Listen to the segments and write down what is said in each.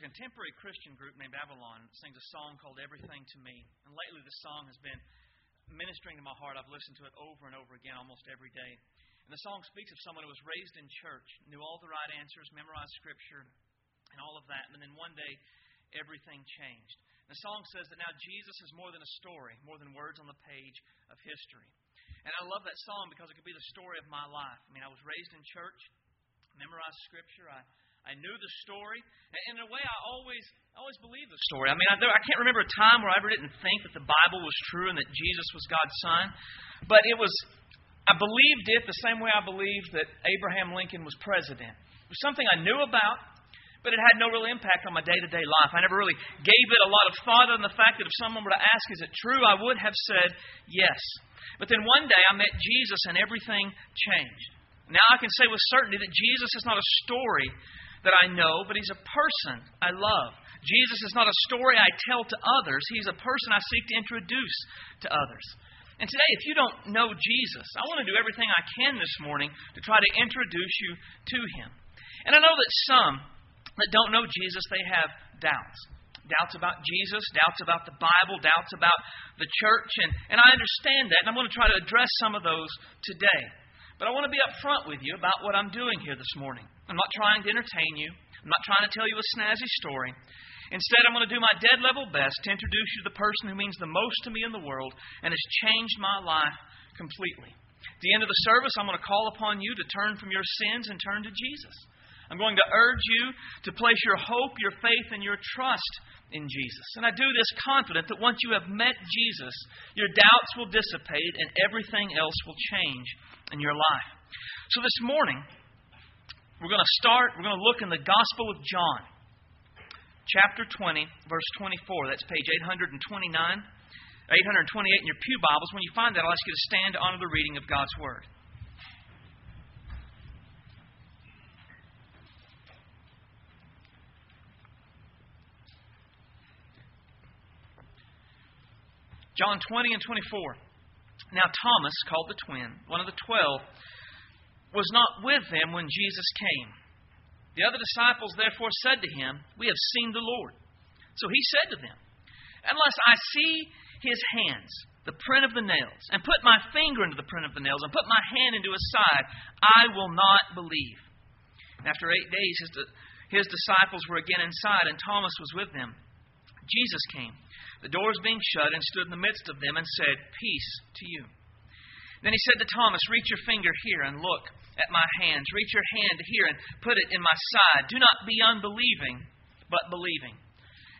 A contemporary Christian group named Avalon sings a song called Everything to Me. And lately, this song has been ministering to my heart. I've listened to it over and over again almost every day. And the song speaks of someone who was raised in church, knew all the right answers, memorized Scripture, and all of that. And then one day, everything changed. The song says that now Jesus is more than a story, more than words on the page of history. And I love that song because it could be the story of my life. I mean, I was raised in church, memorized Scripture. I I knew the story, in a way, I always, always believed the story. I mean, I, I can't remember a time where I ever didn't think that the Bible was true and that Jesus was God's Son, but it was, I believed it the same way I believed that Abraham Lincoln was president. It was something I knew about, but it had no real impact on my day to day life. I never really gave it a lot of thought on the fact that if someone were to ask, is it true, I would have said yes. But then one day I met Jesus and everything changed. Now I can say with certainty that Jesus is not a story that I know, but He's a person I love. Jesus is not a story I tell to others, He's a person I seek to introduce to others. And today, if you don't know Jesus, I want to do everything I can this morning to try to introduce you to Him. And I know that some that don't know Jesus, they have doubts. Doubts about Jesus, doubts about the Bible, doubts about the church, and, and I understand that, and I'm going to try to address some of those today. But I want to be upfront with you about what I'm doing here this morning. I'm not trying to entertain you. I'm not trying to tell you a snazzy story. Instead, I'm going to do my dead level best to introduce you to the person who means the most to me in the world and has changed my life completely. At the end of the service, I'm going to call upon you to turn from your sins and turn to Jesus. I'm going to urge you to place your hope, your faith, and your trust in Jesus. And I do this confident that once you have met Jesus, your doubts will dissipate and everything else will change in your life. So this morning, we're going to start, we're going to look in the Gospel of John, chapter 20, verse 24. That's page 829. 828 in your Pew Bibles. When you find that, I'll ask you to stand to honor the reading of God's Word. John 20 and 24. Now, Thomas, called the twin, one of the twelve, was not with them when Jesus came. The other disciples therefore said to him, We have seen the Lord. So he said to them, Unless I see his hands, the print of the nails, and put my finger into the print of the nails, and put my hand into his side, I will not believe. And after eight days, his, his disciples were again inside, and Thomas was with them. Jesus came the doors being shut, and stood in the midst of them and said, Peace to you. Then he said to Thomas, Reach your finger here and look at my hands. Reach your hand here and put it in my side. Do not be unbelieving, but believing.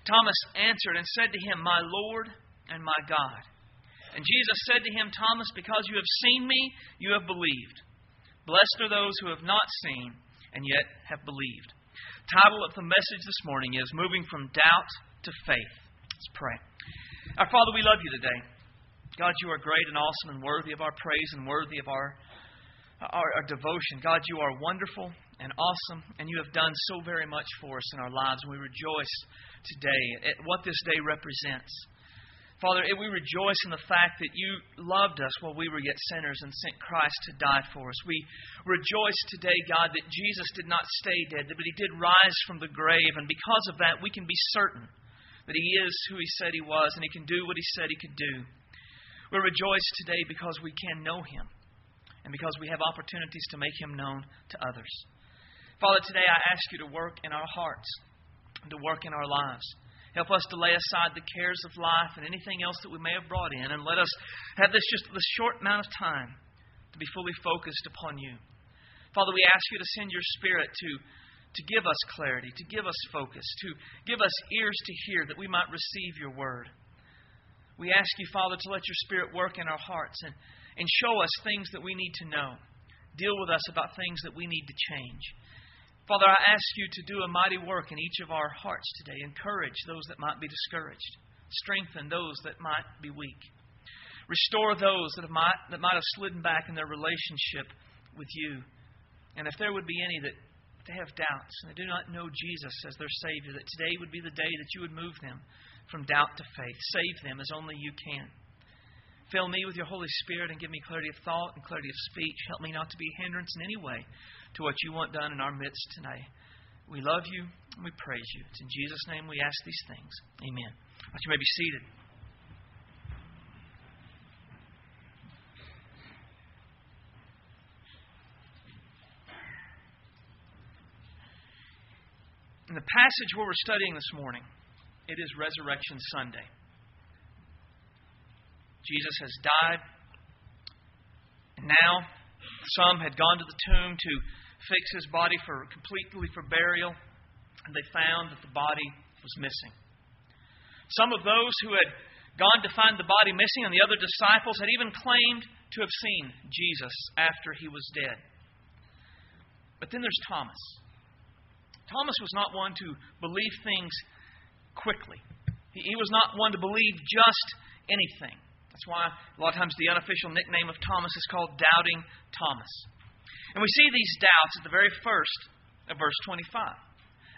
Thomas answered and said to him, My Lord and my God. And Jesus said to him, Thomas, because you have seen me, you have believed. Blessed are those who have not seen and yet have believed. Title of the message this morning is Moving from Doubt to Faith. Let's pray. Our Father, we love you today. God, you are great and awesome and worthy of our praise and worthy of our, our, our, devotion. God, you are wonderful and awesome, and you have done so very much for us in our lives. We rejoice today at what this day represents. Father, we rejoice in the fact that you loved us while we were yet sinners and sent Christ to die for us. We rejoice today, God, that Jesus did not stay dead, but he did rise from the grave. And because of that, we can be certain that He is who He said He was and He can do what He said He could do. We rejoice today because we can know Him and because we have opportunities to make Him known to others. Father, today I ask you to work in our hearts, to work in our lives. Help us to lay aside the cares of life and anything else that we may have brought in, and let us have this just this short amount of time to be fully focused upon you. Father, we ask you to send your Spirit to to give us clarity, to give us focus, to give us ears to hear that we might receive your word. We ask you, Father, to let your Spirit work in our hearts and, and show us things that we need to know. Deal with us about things that we need to change. Father, I ask you to do a mighty work in each of our hearts today. Encourage those that might be discouraged. Strengthen those that might be weak. Restore those that, might, that might have slidden back in their relationship with you. And if there would be any that they have doubts and they do not know Jesus as their Savior, that today would be the day that you would move them from doubt to faith. Save them as only you can. Fill me with your Holy Spirit and give me clarity of thought and clarity of speech. Help me not to be a hindrance in any way to what you want done in our midst today. We love you. And we praise you. It's in Jesus' name we ask these things. Amen. But you may be seated. In the passage where we're studying this morning, it is Resurrection Sunday. Jesus has died, and now some had gone to the tomb to fix his body for completely for burial, and they found that the body was missing. Some of those who had gone to find the body missing, and the other disciples had even claimed to have seen Jesus after he was dead. But then there's Thomas. Thomas was not one to believe things quickly. He, he was not one to believe just anything. That's why a lot of times the unofficial nickname of Thomas is called Doubting Thomas. And we see these doubts at the very first of verse 25.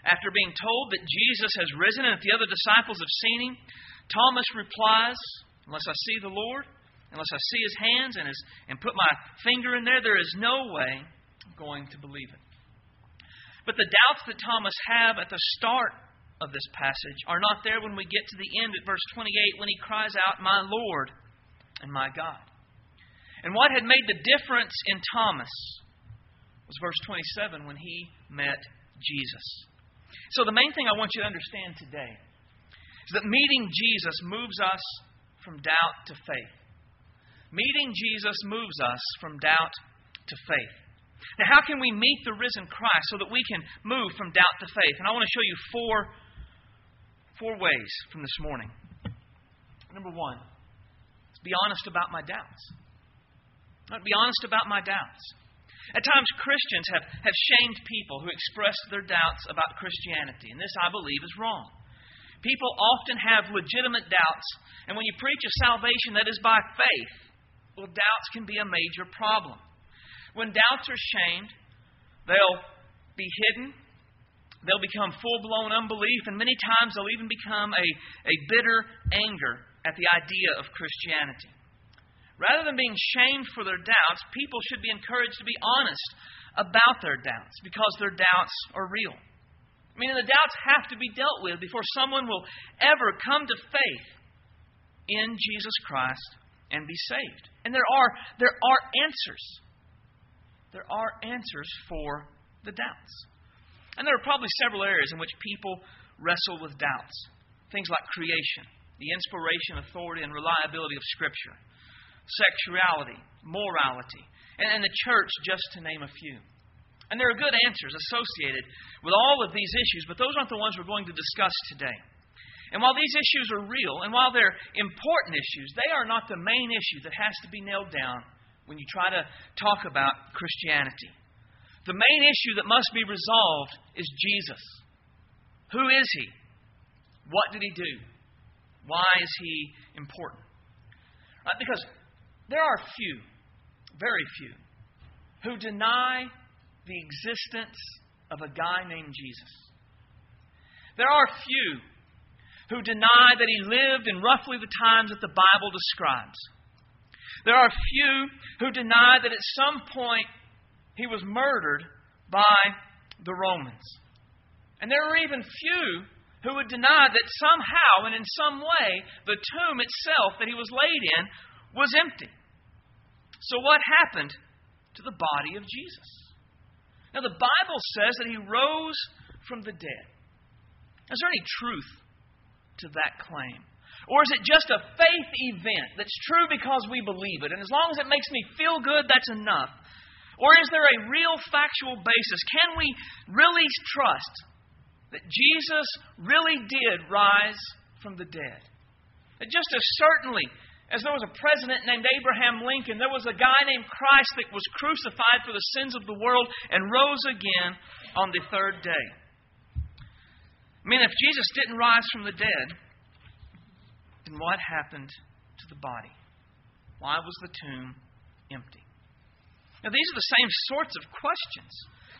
After being told that Jesus has risen and that the other disciples have seen him, Thomas replies, Unless I see the Lord, unless I see his hands and, his, and put my finger in there, there is no way I'm going to believe it. But the doubts that Thomas have at the start of this passage are not there when we get to the end at verse 28 when he cries out, My Lord and my God. And what had made the difference in Thomas was verse 27 when he met Jesus. So the main thing I want you to understand today is that meeting Jesus moves us from doubt to faith. Meeting Jesus moves us from doubt to faith. Now, how can we meet the risen Christ so that we can move from doubt to faith? And I want to show you four, four ways from this morning. Number one, be honest about my doubts. Be honest about my doubts. At times, Christians have, have shamed people who express their doubts about Christianity, and this, I believe, is wrong. People often have legitimate doubts, and when you preach a salvation that is by faith, well, doubts can be a major problem. When doubts are shamed, they'll be hidden. They'll become full blown unbelief, and many times they'll even become a, a bitter anger at the idea of Christianity. Rather than being shamed for their doubts, people should be encouraged to be honest about their doubts because their doubts are real. I mean, the doubts have to be dealt with before someone will ever come to faith in Jesus Christ and be saved. And there are, there are answers there are answers for the doubts. And there are probably several areas in which people wrestle with doubts. Things like creation, the inspiration, authority, and reliability of Scripture, sexuality, morality, and, and the church, just to name a few. And there are good answers associated with all of these issues, but those aren't the ones we're going to discuss today. And while these issues are real, and while they're important issues, they are not the main issue that has to be nailed down when you try to talk about Christianity. The main issue that must be resolved is Jesus. Who is he? What did he do? Why is he important? Uh, because there are few, very few, who deny the existence of a guy named Jesus. There are few who deny that he lived in roughly the times that the Bible describes. There are few who deny that at some point he was murdered by the Romans. And there are even few who would deny that somehow and in some way the tomb itself that he was laid in was empty. So, what happened to the body of Jesus? Now, the Bible says that he rose from the dead. Is there any truth to that claim? Or is it just a faith event that's true because we believe it? And as long as it makes me feel good, that's enough. Or is there a real factual basis? Can we really trust that Jesus really did rise from the dead? That just as certainly as there was a president named Abraham Lincoln, there was a guy named Christ that was crucified for the sins of the world and rose again on the third day. I mean, if Jesus didn't rise from the dead, then what happened to the body? Why was the tomb empty? Now, these are the same sorts of questions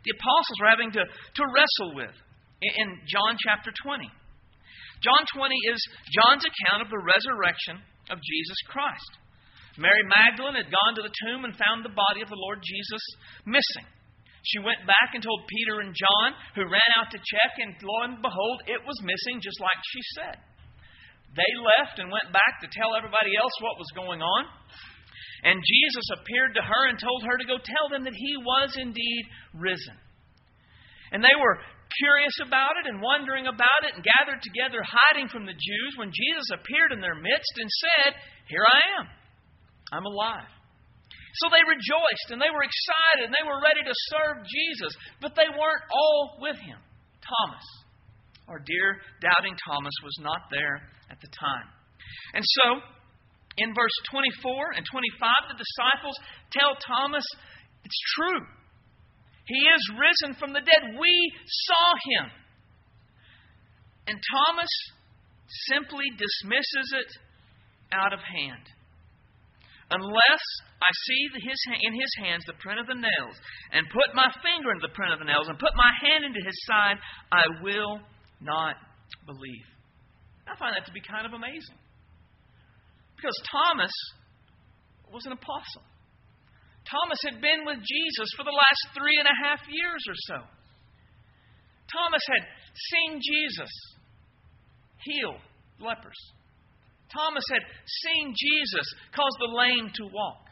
the apostles were having to, to wrestle with in John chapter 20. John 20 is John's account of the resurrection of Jesus Christ. Mary Magdalene had gone to the tomb and found the body of the Lord Jesus missing. She went back and told Peter and John, who ran out to check, and lo and behold, it was missing just like she said. They left and went back to tell everybody else what was going on. And Jesus appeared to her and told her to go tell them that he was indeed risen. And they were curious about it and wondering about it and gathered together, hiding from the Jews, when Jesus appeared in their midst and said, Here I am. I'm alive. So they rejoiced and they were excited and they were ready to serve Jesus, but they weren't all with him. Thomas, our dear doubting Thomas, was not there at the time. And so, in verse 24 and 25, the disciples tell Thomas, It's true. He is risen from the dead. We saw him. And Thomas simply dismisses it out of hand. Unless I see his, in his hands the print of the nails, and put my finger into the print of the nails, and put my hand into his side, I will not believe. I find that to be kind of amazing. Because Thomas was an apostle. Thomas had been with Jesus for the last three and a half years or so. Thomas had seen Jesus heal lepers. Thomas had seen Jesus cause the lame to walk.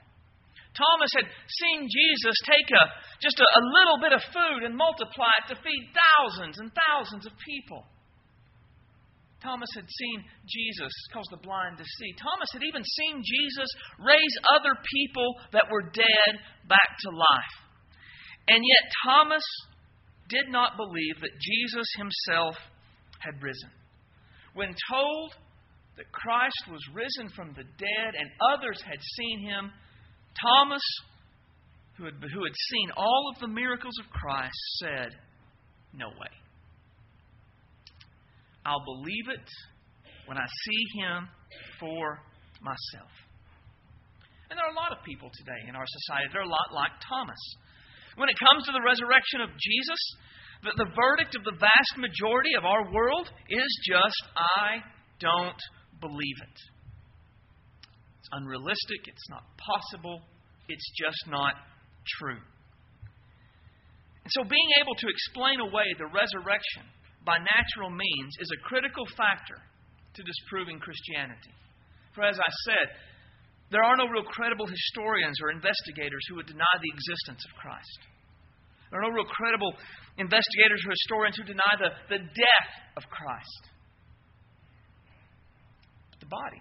Thomas had seen Jesus take a, just a, a little bit of food and multiply it to feed thousands and thousands of people. Thomas had seen Jesus cause the blind to see. Thomas had even seen Jesus raise other people that were dead back to life. And yet, Thomas did not believe that Jesus himself had risen. When told that Christ was risen from the dead and others had seen him, Thomas, who had, who had seen all of the miracles of Christ, said, No way. I'll believe it when I see him for myself. And there are a lot of people today in our society that are a lot like Thomas. When it comes to the resurrection of Jesus, the, the verdict of the vast majority of our world is just, I don't believe it. It's unrealistic, it's not possible, it's just not true. And so, being able to explain away the resurrection by natural means is a critical factor to disproving Christianity. For as I said, there are no real credible historians or investigators who would deny the existence of Christ. There are no real credible investigators or historians who deny the, the death of Christ. But the body,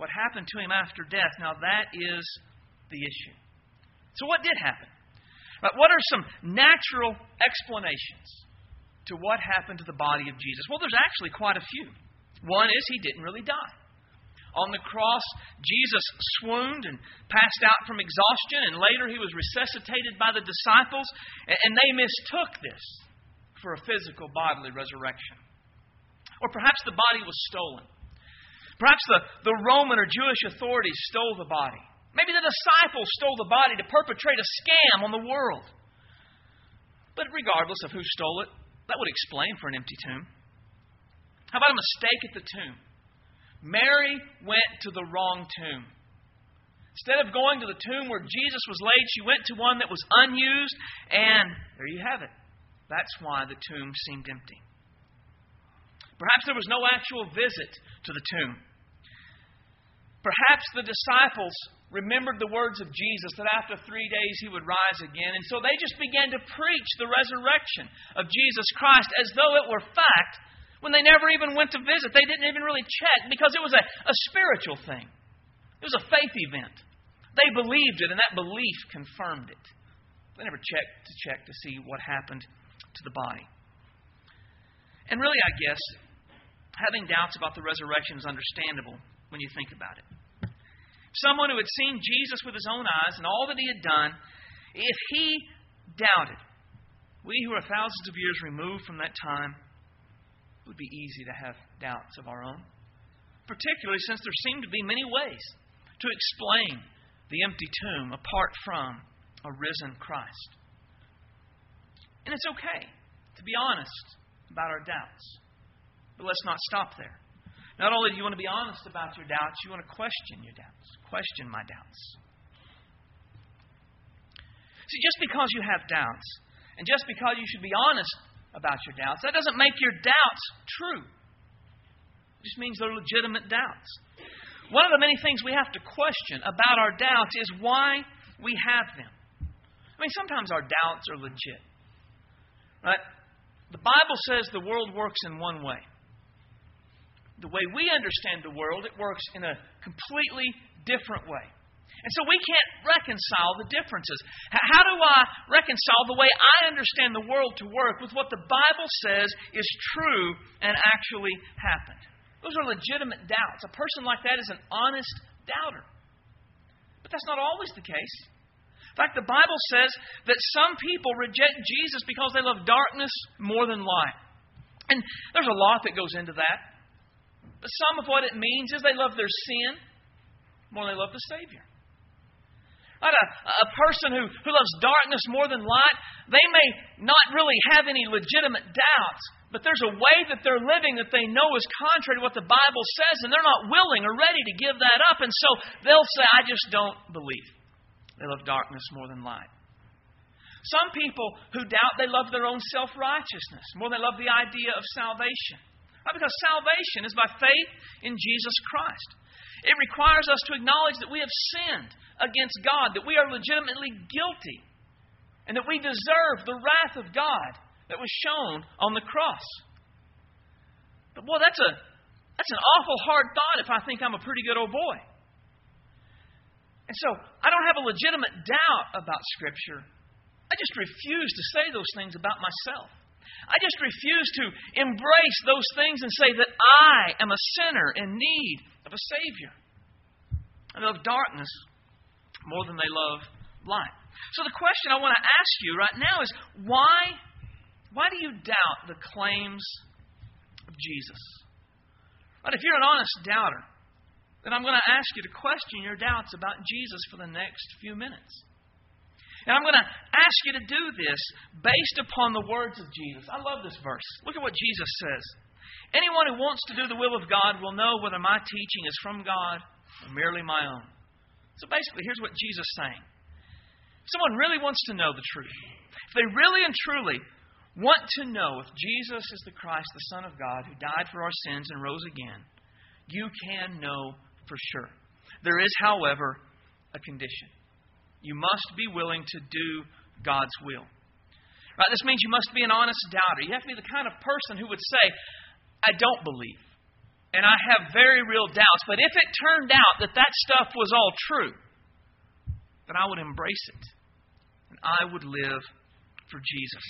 what happened to him after death, now that is the issue. So, what did happen? What are some natural explanations to what happened to the body of Jesus? Well, there's actually quite a few. One is he didn't really die. On the cross, Jesus swooned and passed out from exhaustion, and later he was resuscitated by the disciples, and they mistook this for a physical bodily resurrection. Or perhaps the body was stolen. Perhaps the, the Roman or Jewish authorities stole the body. Maybe the disciples stole the body to perpetrate a scam on the world. But regardless of who stole it, that would explain for an empty tomb. How about a mistake at the tomb? Mary went to the wrong tomb. Instead of going to the tomb where Jesus was laid, she went to one that was unused, and there you have it. That's why the tomb seemed empty. Perhaps there was no actual visit to the tomb. Perhaps the disciples remembered the words of Jesus that after three days he would rise again. And so they just began to preach the resurrection of Jesus Christ as though it were fact when they never even went to visit. They didn't even really check because it was a, a spiritual thing, it was a faith event. They believed it, and that belief confirmed it. They never checked to check to see what happened to the body. And really, I guess, having doubts about the resurrection is understandable when you think about it. Someone who had seen Jesus with his own eyes and all that he had done, if he doubted, we who are thousands of years removed from that time, it would be easy to have doubts of our own. Particularly since there seem to be many ways to explain the empty tomb apart from a risen Christ. And it's okay to be honest about our doubts. But let's not stop there. Not only do you want to be honest about your doubts, you want to question your doubts. Question my doubts. See, just because you have doubts, and just because you should be honest about your doubts, that doesn't make your doubts true. It just means they're legitimate doubts. One of the many things we have to question about our doubts is why we have them. I mean, sometimes our doubts are legit. Right? The Bible says the world works in one way. The way we understand the world, it works in a completely different way. And so we can't reconcile the differences. How do I reconcile the way I understand the world to work with what the Bible says is true and actually happened? Those are legitimate doubts. A person like that is an honest doubter. But that's not always the case. In fact, the Bible says that some people reject Jesus because they love darkness more than light. And there's a lot that goes into that. But some of what it means is they love their sin more than they love the Savior. Right? A, a person who, who loves darkness more than light, they may not really have any legitimate doubts, but there's a way that they're living that they know is contrary to what the Bible says, and they're not willing or ready to give that up. And so they'll say, I just don't believe. They love darkness more than light. Some people who doubt, they love their own self righteousness more than they love the idea of salvation. Oh, because salvation is by faith in Jesus Christ. It requires us to acknowledge that we have sinned against God, that we are legitimately guilty, and that we deserve the wrath of God that was shown on the cross. But boy, that's a that's an awful hard thought if I think I'm a pretty good old boy. And so I don't have a legitimate doubt about Scripture. I just refuse to say those things about myself. I just refuse to embrace those things and say that I am a sinner in need of a Savior. I love darkness more than they love light. So the question I want to ask you right now is why, why do you doubt the claims of Jesus? But if you're an honest doubter, then I'm going to ask you to question your doubts about Jesus for the next few minutes. And I'm going to ask you to do this based upon the words of Jesus. I love this verse. Look at what Jesus says. Anyone who wants to do the will of God will know whether my teaching is from God or merely my own. So basically, here's what Jesus is saying. If someone really wants to know the truth, if they really and truly want to know if Jesus is the Christ, the Son of God, who died for our sins and rose again, you can know for sure. There is, however, a condition. You must be willing to do God's will. Right? This means you must be an honest doubter. You have to be the kind of person who would say, I don't believe and I have very real doubts. But if it turned out that that stuff was all true, then I would embrace it and I would live for Jesus.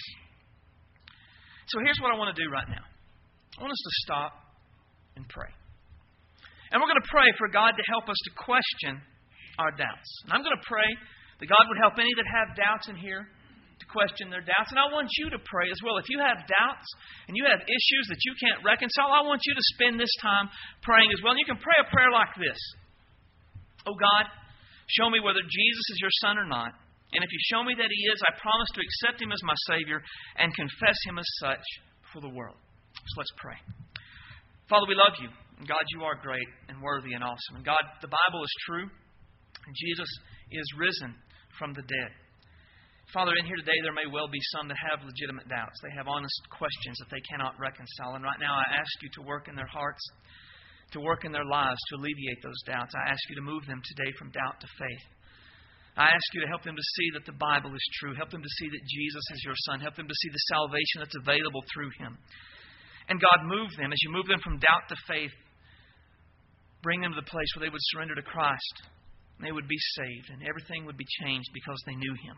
So here's what I want to do right now I want us to stop and pray. And we're going to pray for God to help us to question our doubts. And I'm going to pray that God would help any that have doubts in here to question their doubts. And I want you to pray as well. If you have doubts and you have issues that you can't reconcile, I want you to spend this time praying as well. And you can pray a prayer like this Oh God, show me whether Jesus is your Son or not. And if you show me that He is, I promise to accept Him as my Savior and confess Him as such for the world. So let's pray. Father, we love you. God, you are great and worthy and awesome. And God, the Bible is true. And Jesus is risen from the dead. Father, in here today, there may well be some that have legitimate doubts. They have honest questions that they cannot reconcile. And right now, I ask you to work in their hearts, to work in their lives, to alleviate those doubts. I ask you to move them today from doubt to faith. I ask you to help them to see that the Bible is true. Help them to see that Jesus is your Son. Help them to see the salvation that's available through Him. And God, move them as you move them from doubt to faith. Bring them to the place where they would surrender to Christ. They would be saved, and everything would be changed because they knew Him.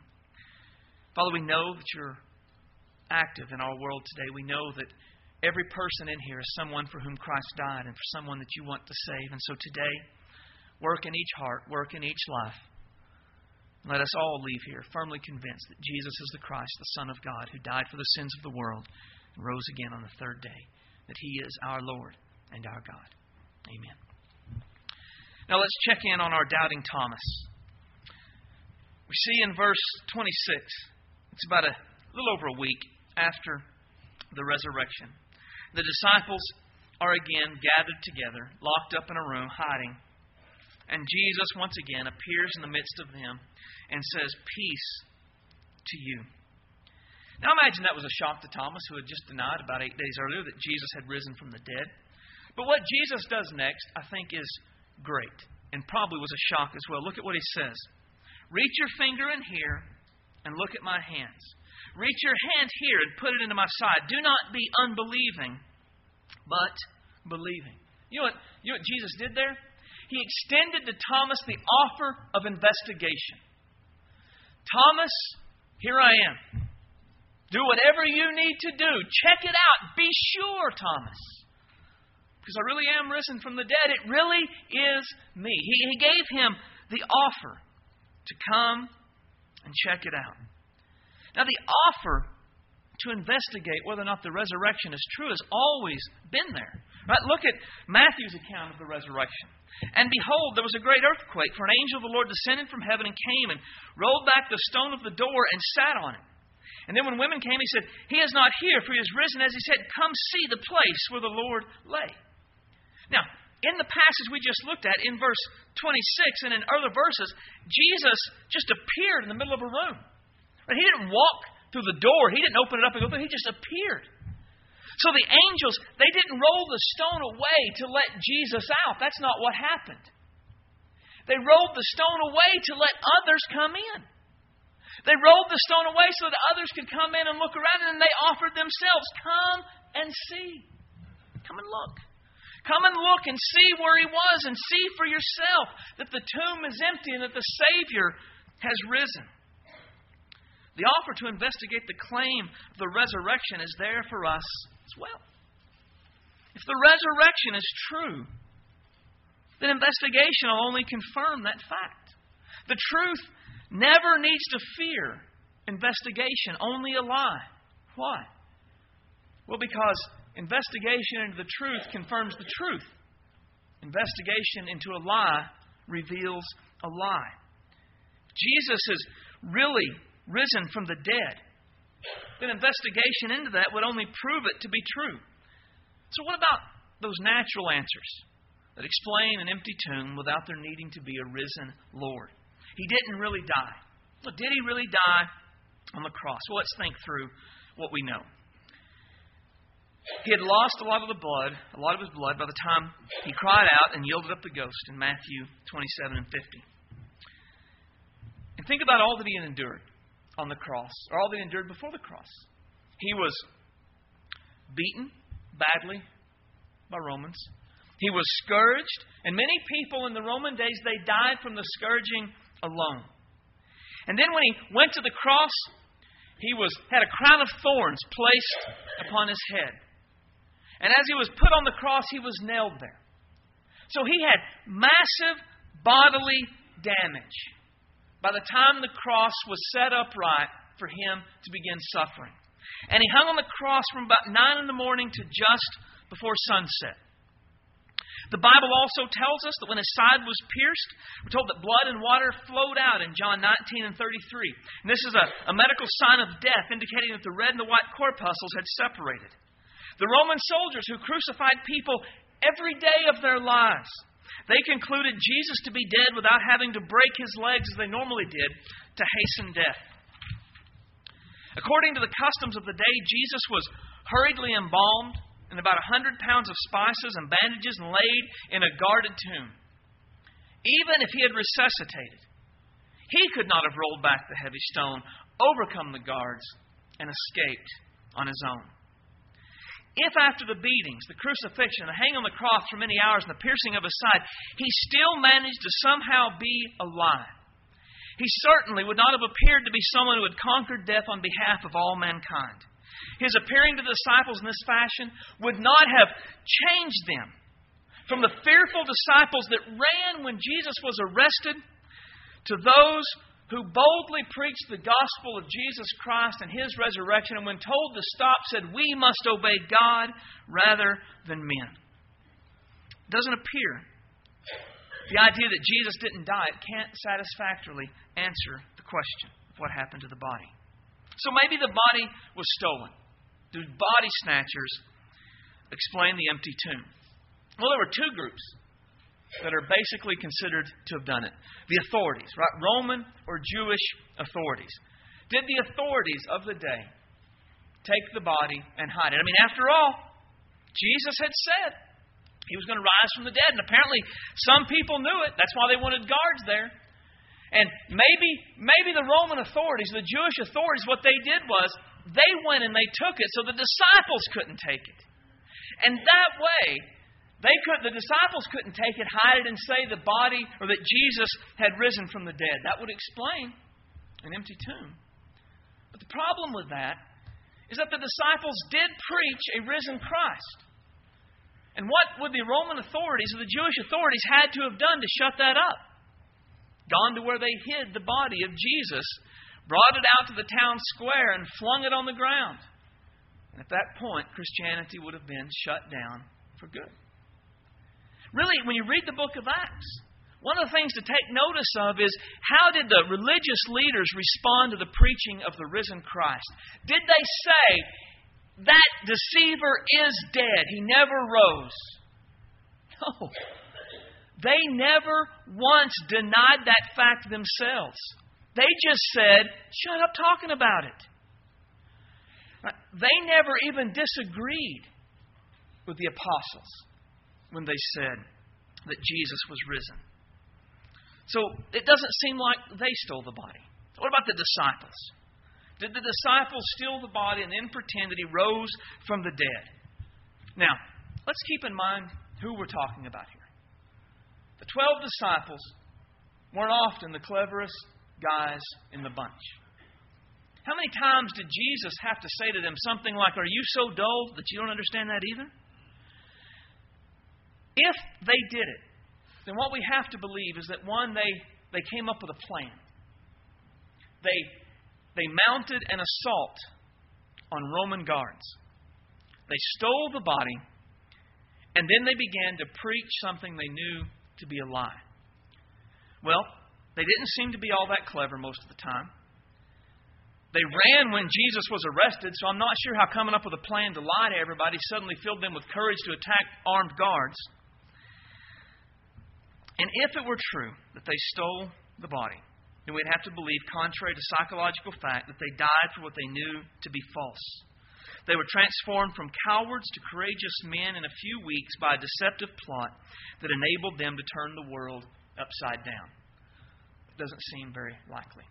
Father, we know that you're active in our world today. We know that every person in here is someone for whom Christ died and for someone that you want to save. And so today, work in each heart, work in each life. Let us all leave here firmly convinced that Jesus is the Christ, the Son of God, who died for the sins of the world and rose again on the third day, that He is our Lord and our God. Amen. Now let's check in on our doubting Thomas. We see in verse 26 it's about a little over a week after the resurrection. The disciples are again gathered together, locked up in a room, hiding. And Jesus once again appears in the midst of them and says, Peace to you. Now imagine that was a shock to Thomas, who had just denied about eight days earlier that Jesus had risen from the dead. But what Jesus does next, I think, is great and probably was a shock as well. Look at what he says Reach your finger in here and look at my hands. Reach your hand here and put it into my side. Do not be unbelieving, but believing. You know what, you know what Jesus did there? He extended to Thomas the offer of investigation. Thomas, here I am. Do whatever you need to do. Check it out. Be sure, Thomas. Because I really am risen from the dead. It really is me. He, he gave him the offer to come and check it out. Now, the offer to investigate whether or not the resurrection is true has always been there. Right? Look at Matthew's account of the resurrection. And behold, there was a great earthquake, for an angel of the Lord descended from heaven and came and rolled back the stone of the door and sat on it. And then when women came, he said, He is not here, for he is risen, as he said, Come see the place where the Lord lay. Now, in the passage we just looked at, in verse 26 and in other verses, Jesus just appeared in the middle of a room. He didn't walk through the door, he didn't open it up and go through, he just appeared. So the angels, they didn't roll the stone away to let Jesus out. That's not what happened. They rolled the stone away to let others come in. They rolled the stone away so that others could come in and look around, and they offered themselves, Come and see. Come and look. Come and look and see where he was, and see for yourself that the tomb is empty and that the Savior has risen. The offer to investigate the claim of the resurrection is there for us as well. If the resurrection is true, then investigation will only confirm that fact. The truth never needs to fear investigation, only a lie. Why? Well, because investigation into the truth confirms the truth. Investigation into a lie reveals a lie. Jesus has really risen from the dead. Then investigation into that would only prove it to be true. So, what about those natural answers that explain an empty tomb without there needing to be a risen Lord? He didn't really die. Well, did he really die on the cross? Well, let's think through what we know. He had lost a lot of the blood, a lot of his blood, by the time he cried out and yielded up the ghost in Matthew 27 and 50. And think about all that he had endured on the cross, or all that he endured before the cross. He was beaten badly by Romans. He was scourged, and many people in the Roman days they died from the scourging alone. And then when he went to the cross, he was, had a crown of thorns placed upon his head. And as he was put on the cross, he was nailed there. So he had massive bodily damage by the time the cross was set upright for him to begin suffering. And he hung on the cross from about 9 in the morning to just before sunset. The Bible also tells us that when his side was pierced, we're told that blood and water flowed out in John 19 and 33. And this is a, a medical sign of death, indicating that the red and the white corpuscles had separated. The Roman soldiers who crucified people every day of their lives, they concluded Jesus to be dead without having to break his legs as they normally did to hasten death. According to the customs of the day, Jesus was hurriedly embalmed and about a hundred pounds of spices and bandages and laid in a guarded tomb. Even if he had resuscitated, he could not have rolled back the heavy stone, overcome the guards, and escaped on his own. If after the beatings, the crucifixion, the hanging on the cross for many hours, and the piercing of his side, he still managed to somehow be alive, he certainly would not have appeared to be someone who had conquered death on behalf of all mankind. His appearing to the disciples in this fashion would not have changed them from the fearful disciples that ran when Jesus was arrested to those who boldly preached the gospel of Jesus Christ and his resurrection, and when told to stop, said, We must obey God rather than men. It doesn't appear. The idea that Jesus didn't die, it can't satisfactorily answer the question of what happened to the body. So maybe the body was stolen. Do body snatchers explain the empty tomb? Well, there were two groups that are basically considered to have done it the authorities, right? Roman or Jewish authorities. did the authorities of the day take the body and hide it? I mean, after all, Jesus had said he was going to rise from the dead, and apparently some people knew it. That's why they wanted guards there. And maybe, maybe the Roman authorities, the Jewish authorities, what they did was they went and they took it so the disciples couldn't take it. And that way, they could, the disciples couldn't take it, hide it, and say the body or that Jesus had risen from the dead. That would explain an empty tomb. But the problem with that is that the disciples did preach a risen Christ. And what would the Roman authorities or the Jewish authorities had to have done to shut that up? gone to where they hid the body of Jesus, brought it out to the town square, and flung it on the ground. And at that point, Christianity would have been shut down for good. Really, when you read the book of Acts, one of the things to take notice of is how did the religious leaders respond to the preaching of the risen Christ? Did they say, that deceiver is dead, he never rose? No. They never once denied that fact themselves. They just said, shut up talking about it. They never even disagreed with the apostles when they said that Jesus was risen. So it doesn't seem like they stole the body. What about the disciples? Did the disciples steal the body and then pretend that he rose from the dead? Now, let's keep in mind who we're talking about here. The 12 disciples weren't often the cleverest guys in the bunch. How many times did Jesus have to say to them something like, Are you so dull that you don't understand that either? If they did it, then what we have to believe is that one, they, they came up with a plan. They, they mounted an assault on Roman guards. They stole the body, and then they began to preach something they knew to be a lie. Well, they didn't seem to be all that clever most of the time. They ran when Jesus was arrested, so I'm not sure how coming up with a plan to lie to everybody suddenly filled them with courage to attack armed guards. And if it were true that they stole the body, then we'd have to believe, contrary to psychological fact, that they died for what they knew to be false. They were transformed from cowards to courageous men in a few weeks by a deceptive plot that enabled them to turn the world upside down. It doesn't seem very likely.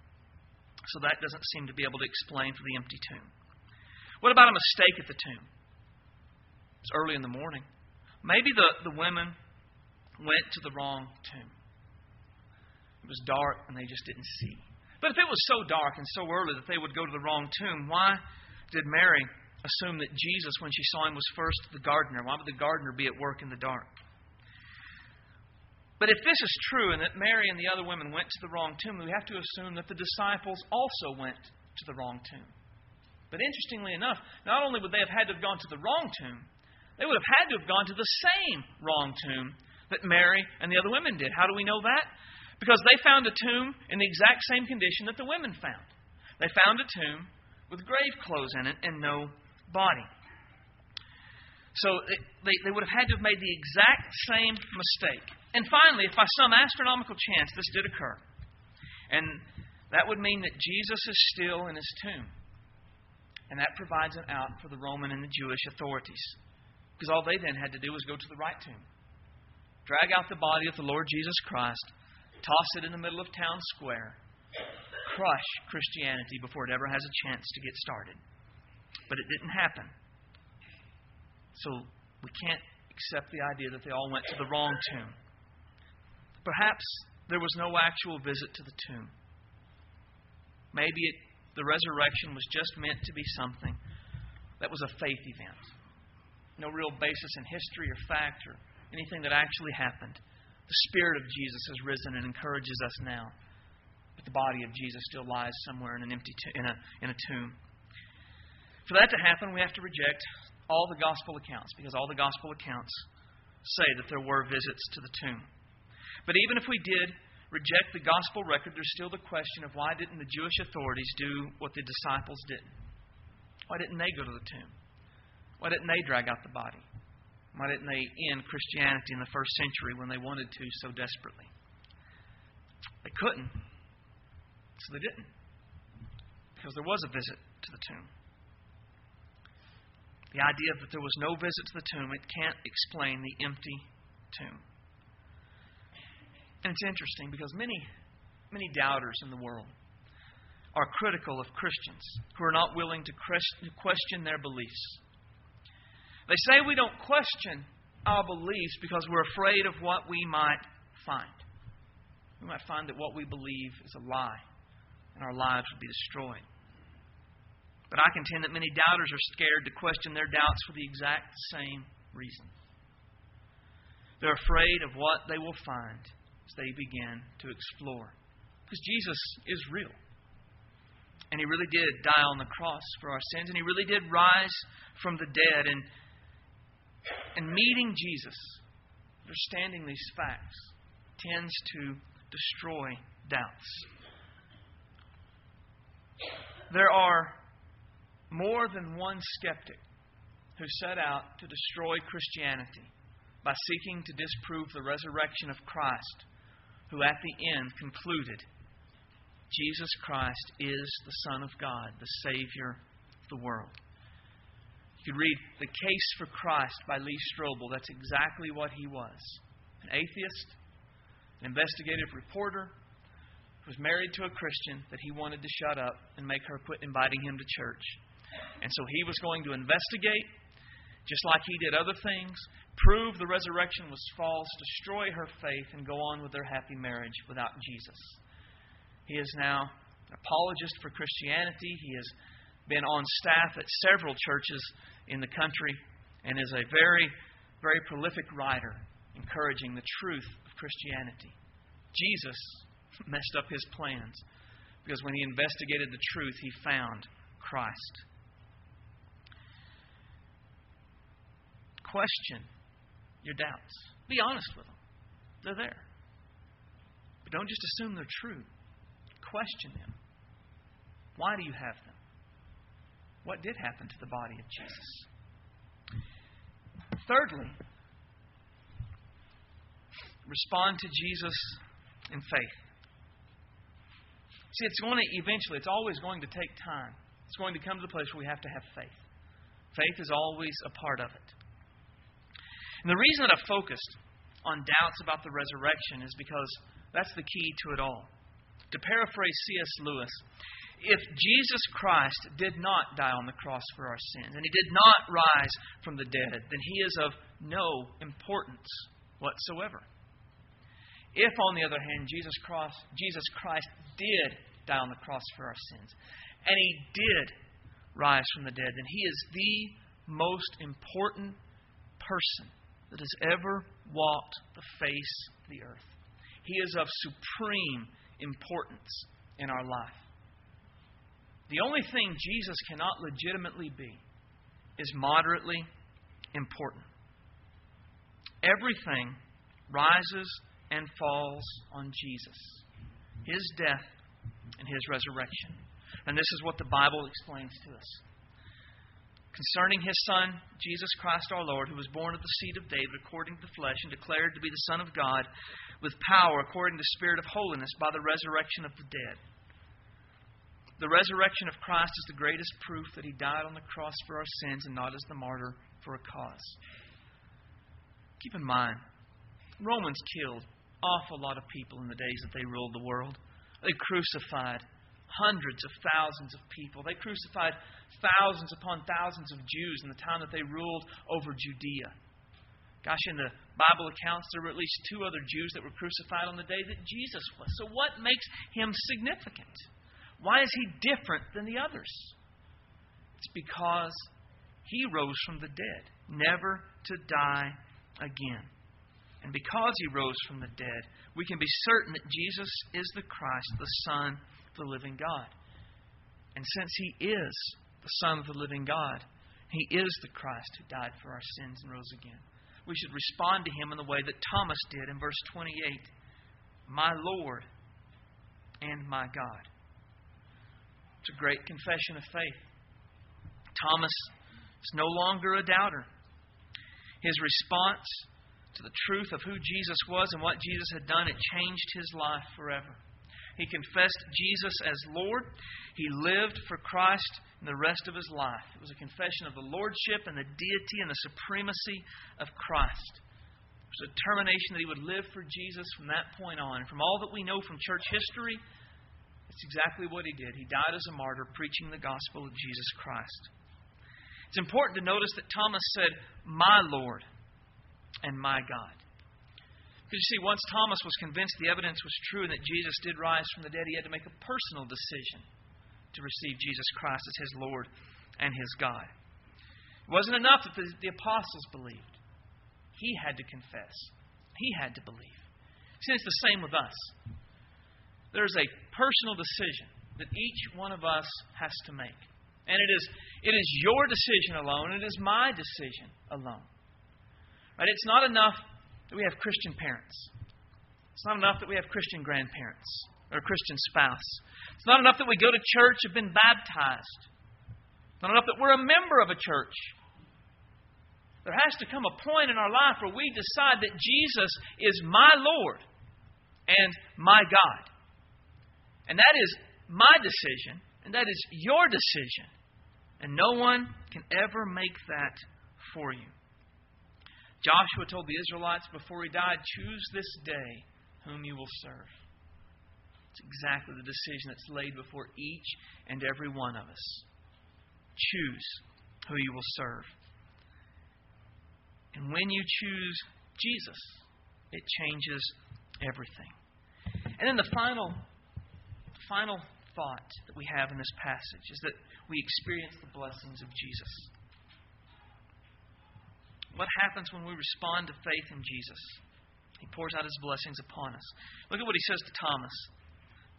So that doesn't seem to be able to explain for the empty tomb. What about a mistake at the tomb? It's early in the morning. Maybe the, the women went to the wrong tomb. It was dark and they just didn't see. But if it was so dark and so early that they would go to the wrong tomb, why did Mary assume that Jesus, when she saw him, was first the gardener. Why would the gardener be at work in the dark? But if this is true and that Mary and the other women went to the wrong tomb, we have to assume that the disciples also went to the wrong tomb. But interestingly enough, not only would they have had to have gone to the wrong tomb, they would have had to have gone to the same wrong tomb that Mary and the other women did. How do we know that? Because they found a tomb in the exact same condition that the women found. They found a tomb with grave clothes in it and no body. So they, they would have had to have made the exact same mistake. And finally, if by some astronomical chance this did occur, and that would mean that Jesus is still in his tomb. And that provides an out for the Roman and the Jewish authorities. Because all they then had to do was go to the right tomb, drag out the body of the Lord Jesus Christ, toss it in the middle of town square, crush Christianity before it ever has a chance to get started. But it didn't happen. So we can't accept the idea that they all went to the wrong tomb. Perhaps there was no actual visit to the tomb. Maybe it, the resurrection was just meant to be something that was a faith event. No real basis in history or fact or anything that actually happened. The Spirit of Jesus has risen and encourages us now. But the body of Jesus still lies somewhere in an empty in a, in a tomb. For that to happen, we have to reject all the gospel accounts because all the gospel accounts say that there were visits to the tomb. But even if we did reject the gospel record, there's still the question of why didn't the Jewish authorities do what the disciples did? Why didn't they go to the tomb? Why didn't they drag out the body? Why didn't they end Christianity in the first century when they wanted to so desperately? They couldn't, so they didn't. because there was a visit to the tomb. The idea that there was no visit to the tomb, it can't explain the empty tomb. And it's interesting because many, many doubters in the world are critical of Christians who are not willing to question their beliefs. They say we don't question our beliefs because we're afraid of what we might find. We might find that what we believe is a lie and our lives would be destroyed. But I contend that many doubters are scared to question their doubts for the exact same reason. They're afraid of what they will find as they begin to explore. Because Jesus is real. And He really did die on the cross for our sins, and He really did rise from the dead. And, and meeting Jesus, understanding these facts, tends to destroy doubts. There are more than one skeptic who set out to destroy Christianity by seeking to disprove the resurrection of Christ, who at the end concluded Jesus Christ is the Son of God, the Savior of the world. You could read The Case for Christ by Lee Strobel. That's exactly what he was an atheist, an investigative reporter, was married to a Christian that he wanted to shut up and make her quit inviting him to church. And so he was going to investigate, just like he did other things, prove the resurrection was false, destroy her faith, and go on with their happy marriage without Jesus. He is now an apologist for Christianity. He has been on staff at several churches in the country and is a very, very prolific writer encouraging the truth of Christianity. Jesus messed up his plans because when he investigated the truth, he found Christ. question your doubts. Be honest with them. They're there. But don't just assume they're true. Question them. Why do you have them? What did happen to the body of Jesus? Thirdly, respond to Jesus in faith. See, it's going to eventually, it's always going to take time. It's going to come to the place where we have to have faith. Faith is always a part of it. And the reason that I've focused on doubts about the resurrection is because that's the key to it all. To paraphrase C.S. Lewis, if Jesus Christ did not die on the cross for our sins, and he did not rise from the dead, then he is of no importance whatsoever. If, on the other hand, Jesus Christ, Jesus Christ did die on the cross for our sins, and he did rise from the dead, then he is the most important person that has ever walked the face of the earth. He is of supreme importance in our life. The only thing Jesus cannot legitimately be is moderately important. Everything rises and falls on Jesus, his death, and his resurrection. And this is what the Bible explains to us concerning his Son, Jesus Christ our Lord, who was born of the seed of David according to the flesh and declared to be the Son of God with power according to the Spirit of holiness by the resurrection of the dead. The resurrection of Christ is the greatest proof that he died on the cross for our sins and not as the martyr for a cause. Keep in mind, Romans killed awful lot of people in the days that they ruled the world. They crucified hundreds of thousands of people. They crucified thousands upon thousands of Jews in the time that they ruled over Judea. Gosh, in the Bible accounts, there were at least two other Jews that were crucified on the day that Jesus was. So, what makes him significant? Why is he different than the others? It's because he rose from the dead, never to die again. And because he rose from the dead, we can be certain that Jesus is the Christ, the Son the living God. And since He is the Son of the living God, He is the Christ who died for our sins and rose again. We should respond to Him in the way that Thomas did in verse 28 My Lord and my God. It's a great confession of faith. Thomas is no longer a doubter. His response to the truth of who Jesus was and what Jesus had done, it changed his life forever. He confessed Jesus as Lord. He lived for Christ in the rest of his life. It was a confession of the lordship and the deity and the supremacy of Christ. It was a determination that he would live for Jesus from that point on. And from all that we know from church history, it's exactly what he did. He died as a martyr preaching the gospel of Jesus Christ. It's important to notice that Thomas said, My Lord and my God. Because you see, once Thomas was convinced the evidence was true and that Jesus did rise from the dead, he had to make a personal decision to receive Jesus Christ as his Lord and his God. It wasn't enough that the, the apostles believed, he had to confess, he had to believe. See, it's the same with us. There's a personal decision that each one of us has to make. And it is, it is your decision alone, it is my decision alone. Right? It's not enough that we have Christian parents. It's not enough that we have Christian grandparents or Christian spouse. It's not enough that we go to church, have been baptized. It's not enough that we're a member of a church. There has to come a point in our life where we decide that Jesus is my Lord and my God. And that is my decision, and that is your decision. And no one can ever make that for you. Joshua told the Israelites before he died, Choose this day whom you will serve. It's exactly the decision that's laid before each and every one of us. Choose who you will serve. And when you choose Jesus, it changes everything. And then the final, final thought that we have in this passage is that we experience the blessings of Jesus. What happens when we respond to faith in Jesus? He pours out his blessings upon us. Look at what he says to Thomas.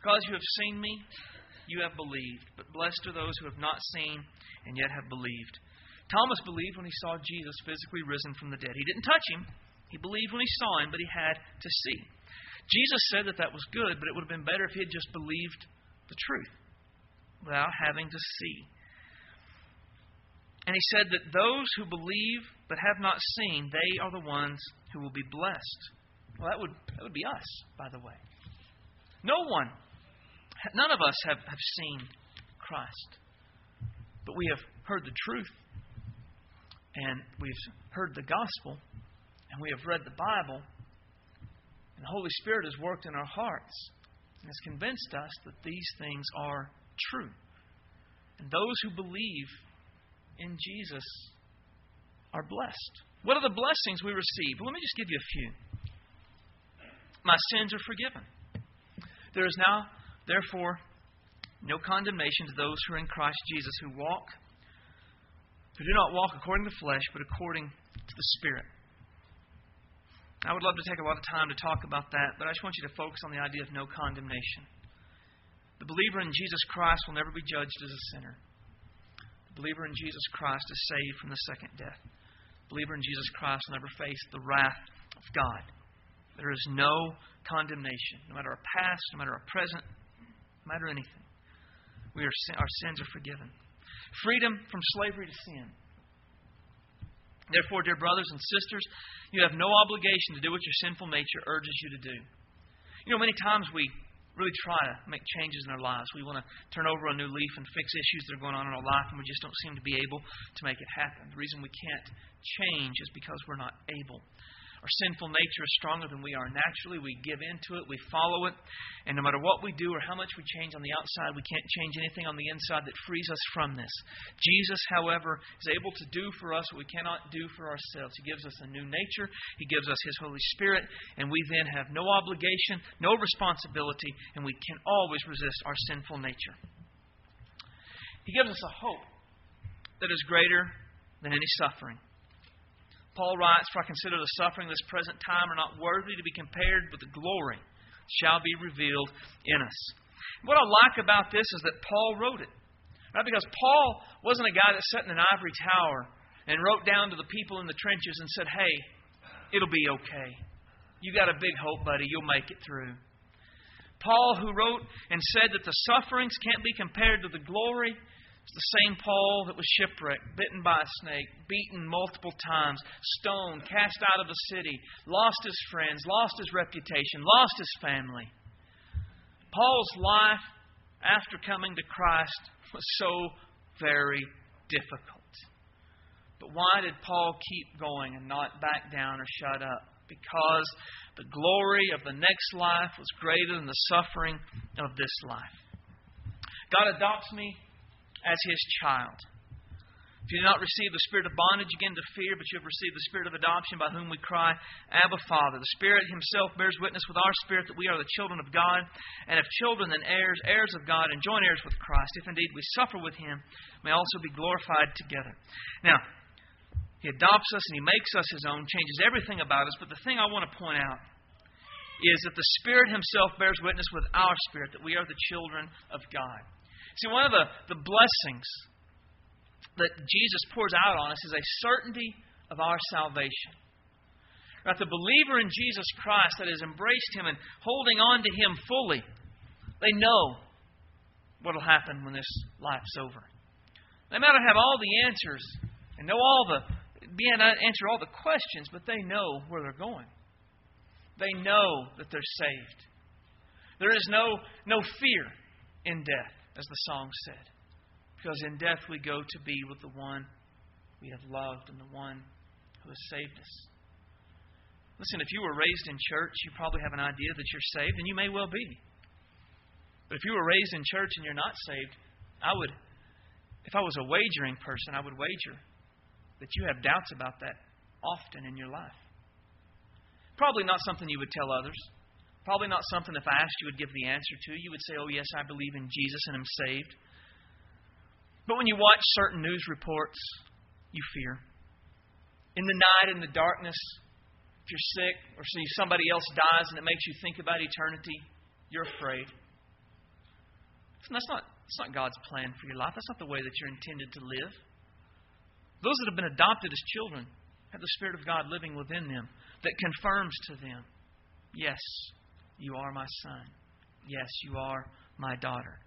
Because you have seen me, you have believed. But blessed are those who have not seen and yet have believed. Thomas believed when he saw Jesus physically risen from the dead. He didn't touch him. He believed when he saw him, but he had to see. Jesus said that that was good, but it would have been better if he had just believed the truth without having to see. And he said that those who believe but have not seen, they are the ones who will be blessed. Well, that would, that would be us, by the way. No one, none of us have, have seen Christ. But we have heard the truth, and we've heard the gospel, and we have read the Bible, and the Holy Spirit has worked in our hearts and has convinced us that these things are true. And those who believe in Jesus are blessed. What are the blessings we receive? Let me just give you a few. My sins are forgiven. There is now, therefore, no condemnation to those who are in Christ Jesus, who walk, who do not walk according to the flesh, but according to the Spirit. I would love to take a lot of time to talk about that, but I just want you to focus on the idea of no condemnation. The believer in Jesus Christ will never be judged as a sinner The believer in Jesus Christ is saved from the second death. The believer in Jesus Christ will never face the wrath of God. There is no condemnation, no matter our past, no matter our present, no matter anything. We are, our sins are forgiven. Freedom from slavery to sin. Therefore, dear brothers and sisters, you have no obligation to do what your sinful nature urges you to do. You know, many times we really try to make changes in our lives. We want to turn over a new leaf and fix issues that are going on in our life, and we just don't seem to be able to make it happen. The reason we can't change is because we're not able. Our sinful nature is stronger than we are naturally. We give into it, we follow it, and no matter what we do or how much we change on the outside, we can't change anything on the inside that frees us from this. Jesus, however, is able to do for us what we cannot do for ourselves. He gives us a new nature, He gives us His Holy Spirit, and we then have no obligation, no responsibility, and we can always resist our sinful nature. He gives us a hope that is greater than any suffering. Paul writes, For I consider the suffering of this present time are not worthy to be compared with the glory shall be revealed in us. What I like about this is that Paul wrote it. Right? Because Paul wasn't a guy that sat in an ivory tower and wrote down to the people in the trenches and said, Hey, it'll be okay. You got a big hope, buddy. You'll make it through. Paul, who wrote and said that the sufferings can't be compared to the glory, it's the same Paul that was shipwrecked, bitten by a snake, beaten multiple times, stoned, cast out of the city, lost his friends, lost his reputation, lost his family. Paul's life after coming to Christ was so very difficult. But why did Paul keep going and not back down or shut up? Because the glory of the next life was greater than the suffering of this life. God adopts me as his child. If you do not receive the spirit of bondage again to fear, but you have received the spirit of adoption by whom we cry, Abba, Father. The Spirit Himself bears witness with our spirit that we are the children of God, and if children, then heirs, heirs of God, and joint heirs with Christ. If indeed we suffer with Him, may also be glorified together. Now, He adopts us and He makes us His own, changes everything about us, but the thing I want to point out is that the Spirit Himself bears witness with our spirit that we are the children of God. See, one of the, the blessings that Jesus pours out on us is a certainty of our salvation. Right, the believer in Jesus Christ that has embraced Him and holding on to Him fully, they know what will happen when this life's over. They might not have all the answers and know all the be able to answer all the questions, but they know where they're going. They know that they're saved. There is no, no fear in death, as the song said. Because in death we go to be with the one we have loved and the one who has saved us. Listen, if you were raised in church, you probably have an idea that you're saved, and you may well be. But if you were raised in church and you're not saved, I would, if I was a wagering person, I would wager that you have doubts about that often in your life. Probably not something you would tell others. Probably not something if I asked you would give the answer to. You would say, Oh, yes, I believe in Jesus and I'm saved. But when you watch certain news reports, you fear. In the night, in the darkness, if you're sick or see somebody else dies and it makes you think about eternity, you're afraid. That's not, that's not God's plan for your life. That's not the way that you're intended to live. Those that have been adopted as children have the Spirit of God living within them that confirms to them, yes, you are my son. Yes, you are my daughter.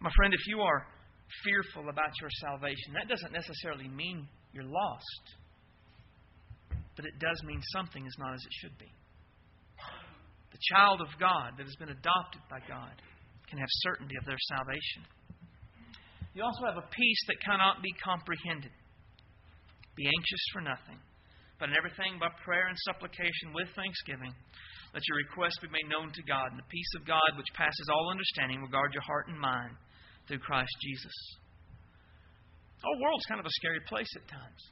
My friend, if you are fearful about your salvation. That doesn't necessarily mean you're lost, but it does mean something is not as it should be. The child of God that has been adopted by God can have certainty of their salvation. You also have a peace that cannot be comprehended. Be anxious for nothing, but in everything by prayer and supplication with thanksgiving. Let your requests be made known to God, and the peace of God, which passes all understanding, will guard your heart and mind through Christ Jesus. Our world's kind of a scary place at times.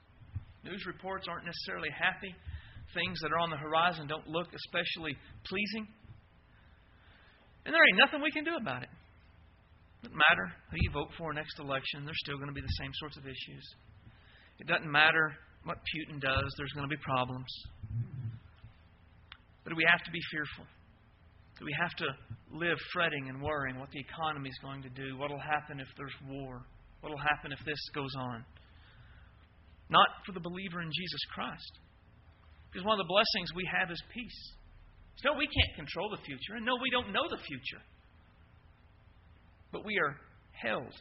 News reports aren't necessarily happy. Things that are on the horizon don't look especially pleasing. And there ain't nothing we can do about it. It doesn't matter who you vote for next election, there's still going to be the same sorts of issues. It doesn't matter what Putin does, there's going to be problems. But we have to be fearful. Do we have to live fretting and worrying what the economy is going to do? What will happen if there's war? What will happen if this goes on? Not for the believer in Jesus Christ. Because one of the blessings we have is peace. No, we can't control the future, and no, we don't know the future. But we are held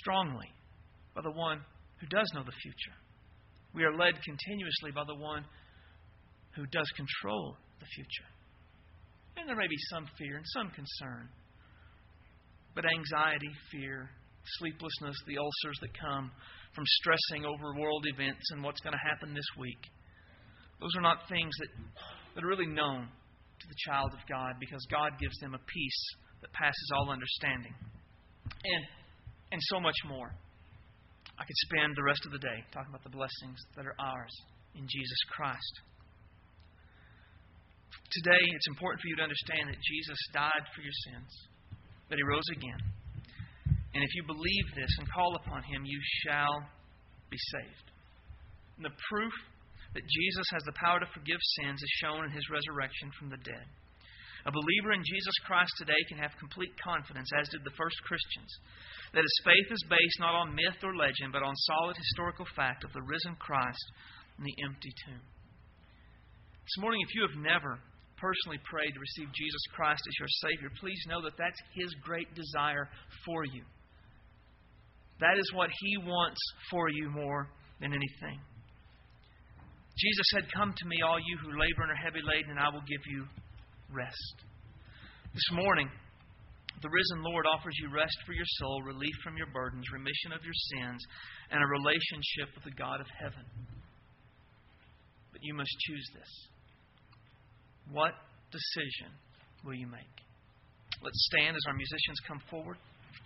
strongly by the one who does know the future. We are led continuously by the one who does control the future. And there may be some fear and some concern. But anxiety, fear, sleeplessness, the ulcers that come from stressing over world events and what's going to happen this week, those are not things that, that are really known to the child of God because God gives them a peace that passes all understanding. And, and so much more. I could spend the rest of the day talking about the blessings that are ours in Jesus Christ. Today, it's important for you to understand that Jesus died for your sins, that he rose again. And if you believe this and call upon him, you shall be saved. And the proof that Jesus has the power to forgive sins is shown in his resurrection from the dead. A believer in Jesus Christ today can have complete confidence, as did the first Christians, that his faith is based not on myth or legend, but on solid historical fact of the risen Christ and the empty tomb. This morning, if you have never personally prayed to receive Jesus Christ as your Savior, please know that that's His great desire for you. That is what He wants for you more than anything. Jesus said, Come to me, all you who labor and are heavy laden, and I will give you rest. This morning, the risen Lord offers you rest for your soul, relief from your burdens, remission of your sins, and a relationship with the God of heaven. But you must choose this. What decision will you make? Let's stand as our musicians come forward.